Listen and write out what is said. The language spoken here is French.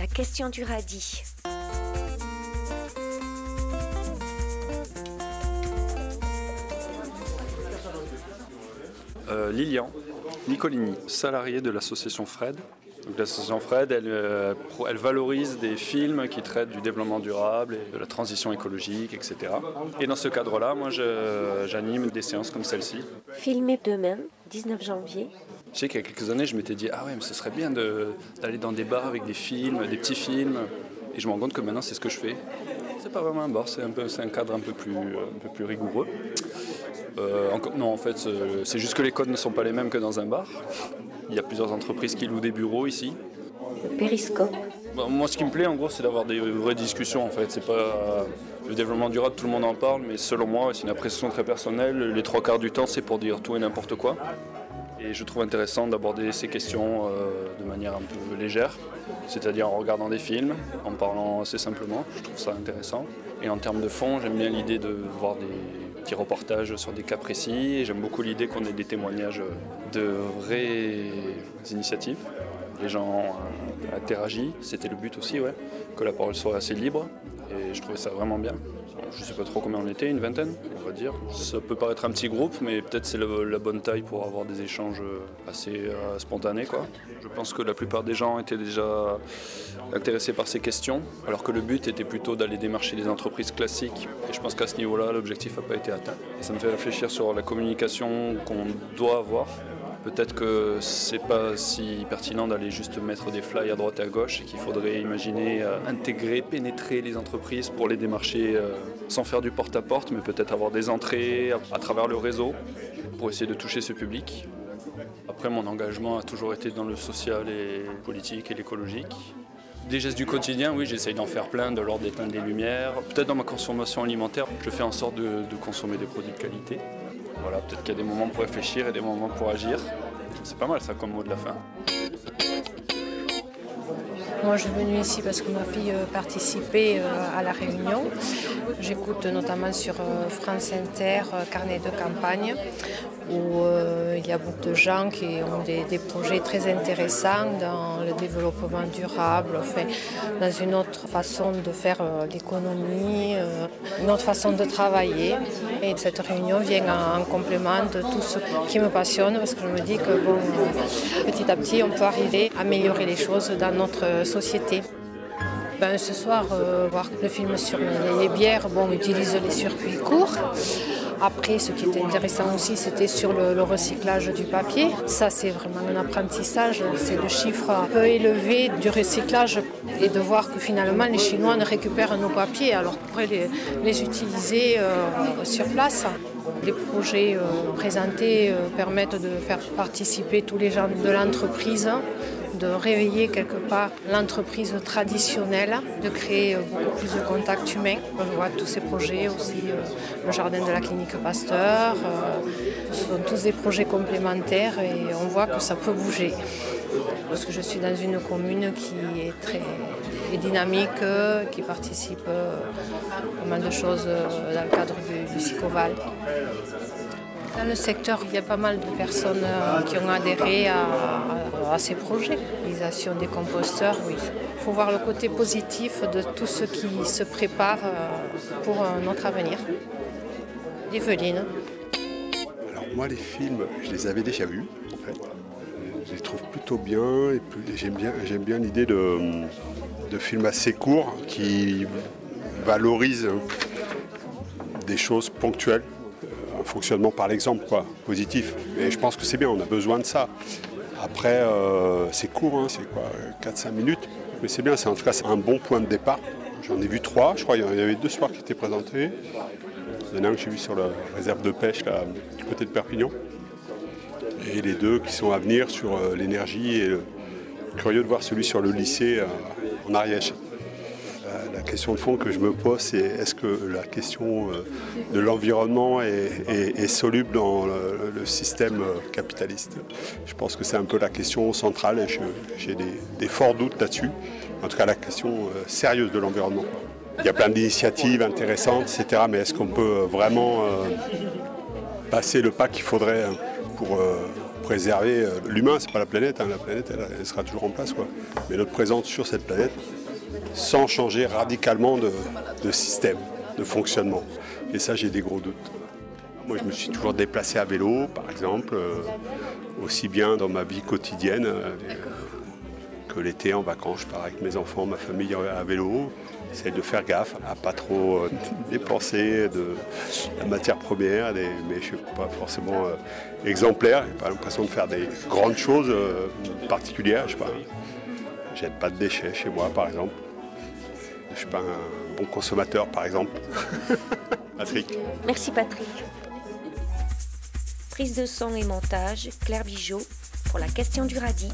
La question du radis. Euh, Lilian Nicolini, salarié de l'association Fred. L'association Fred, elle, euh, elle valorise des films qui traitent du développement durable et de la transition écologique, etc. Et dans ce cadre-là, moi, j'anime des séances comme celle-ci. Filmé demain, 19 janvier. Je sais qu'il y a quelques années, je m'étais dit, ah ouais, mais ce serait bien de- d'aller dans des bars avec des films, des petits films. Et je me rends compte que maintenant, c'est ce que je fais. C'est pas vraiment un bar, c'est un, peu- c'est un cadre un peu plus, un peu plus rigoureux. Euh, encore- non, en fait, c'est- juste que les codes ne sont pas les mêmes que dans un bar. Il y a plusieurs entreprises qui louent des bureaux ici. Le périscope. Moi, ce qui me plaît, en gros, c'est d'avoir des vraies discussions. En fait, c'est pas le développement durable, tout le monde en parle, mais selon moi, c'est une appréciation très personnelle. Les trois quarts du temps, c'est pour dire tout et n'importe quoi. Et je trouve intéressant d'aborder ces questions euh, de manière un peu légère, c'est-à-dire en regardant des films, en parlant assez simplement. Je trouve ça intéressant. Et en termes de fond, j'aime bien l'idée de voir des petits reportages sur des cas précis. J'aime beaucoup l'idée qu'on ait des témoignages de vraies initiatives. Les gens interagissent, c'était le but aussi, ouais, que la parole soit assez libre. Et je trouvais ça vraiment bien. Je ne sais pas trop combien on était, une vingtaine, on va dire. Ça peut paraître un petit groupe, mais peut-être c'est la bonne taille pour avoir des échanges assez euh, spontanés. Quoi. Je pense que la plupart des gens étaient déjà intéressés par ces questions, alors que le but était plutôt d'aller démarcher les entreprises classiques. Et je pense qu'à ce niveau-là, l'objectif n'a pas été atteint. Ça me fait réfléchir sur la communication qu'on doit avoir Peut-être que c'est pas si pertinent d'aller juste mettre des flyers à droite et à gauche et qu'il faudrait imaginer euh, intégrer, pénétrer les entreprises pour les démarcher euh, sans faire du porte-à-porte, mais peut-être avoir des entrées à, travers le réseau pour essayer de toucher ce public. Après, mon engagement a toujours été dans le social et politique et l'écologique. Des gestes du quotidien, oui, j'essaye d'en faire plein, de leur d'éteindre des lumières. Peut-être dans ma consommation alimentaire, je fais en sorte de consommer des produits de qualité. Voilà, peut-être qu'il y a des moments pour réfléchir et des moments pour agir. C'est pas mal ça comme mot de la fin. Moi, je suis venue ici parce que ma fille euh, participait euh, à la réunion. J'écoute notamment sur euh, France Inter, Carnet de campagne, où il y a beaucoup de gens qui ont des, projets très intéressants dans le développement durable, enfin, dans une autre façon de faire l'économie, une autre façon de travailler. Et cette réunion vient en, en complément de tout ce qui me passionne, parce que je me dis que petit à petit, on peut arriver à améliorer les choses dans notre société. Ben, ce soir, euh, voir le film sur les, bières, bon, on utilise les circuits courts. Après, ce qui était intéressant aussi, c'était sur le, recyclage du papier. Ça, c'est vraiment un apprentissage. C'est le chiffre un peu élevé du recyclage et de voir que finalement, les Chinois ne récupèrent nos papiers alors qu'on pourrait les, utiliser euh, sur place. Les projets euh, présentés permettent de faire participer tous les gens de l'entreprise de réveiller quelque part l'entreprise traditionnelle, de créer beaucoup plus de contacts humains. Je vois tous ces projets aussi, euh, le jardin de la clinique Pasteur, euh, ce sont tous des projets complémentaires et on voit que ça peut bouger. Parce que je suis dans une commune qui est très dynamique, euh, qui participe euh, à pas mal de choses euh, dans le cadre du, du. Dans le secteur, il y a pas mal de personnes euh, qui ont adhéré à, ces projets. L'utilisation des composteurs, oui. Il faut voir le côté positif de tout ce qui se prépare euh, pour euh, notre avenir. Evelyne. Alors moi les films, je les avais déjà vus en fait. Je les trouve plutôt bien et j'aime bien, l'idée de, films assez courts qui valorisent des choses ponctuelles, fonctionnement par l'exemple quoi, positif. Et je pense que c'est bien, on a besoin de ça. Après euh, c'est court, hein, c'est quoi, 4-5 minutes, mais c'est bien, c'est en tout cas un bon point de départ. J'en ai vu trois, je crois qu'il y en avait deux soirs qui étaient présentés. Il y en a un que j'ai vu sur la réserve de pêche du côté de Perpignan. Et les deux qui sont à venir sur euh, l'énergie et curieux de voir celui sur le lycée euh, en Ariège. Euh, la question de fond que je me pose, c'est est-ce que la question euh, de l'environnement est, soluble dans le, système euh, capitaliste? Je pense que c'est un peu la question centrale et j'ai des, forts doutes là-dessus. En tout cas, la question euh, sérieuse de l'environnement. Il y a plein d'initiatives intéressantes, etc. Mais est-ce qu'on peut vraiment passer le pas qu'il faudrait euh, pour préserver l'humain, c'est pas la planète, hein. la planète elle, sera toujours en place quoi. Mais notre présence sur cette planète sans changer radicalement de, système, de fonctionnement. Et ça j'ai des gros doutes. Moi je me suis toujours déplacé à vélo par exemple, euh, aussi bien dans ma vie quotidienne euh, que l'été en vacances, je pars avec mes enfants, ma famille à vélo. J'essaie de faire gaffe à pas trop dépenser de la matière première, mais je ne suis pas forcément exemplaire. J'ai pas l'impression de faire des grandes choses euh, particulières. Je sais. Pas de déchets chez moi, par exemple. Je suis pas un bon consommateur, par exemple. Patrick. Merci, Patrick. Prise de son et montage, Claire Bijot, pour la question du radis.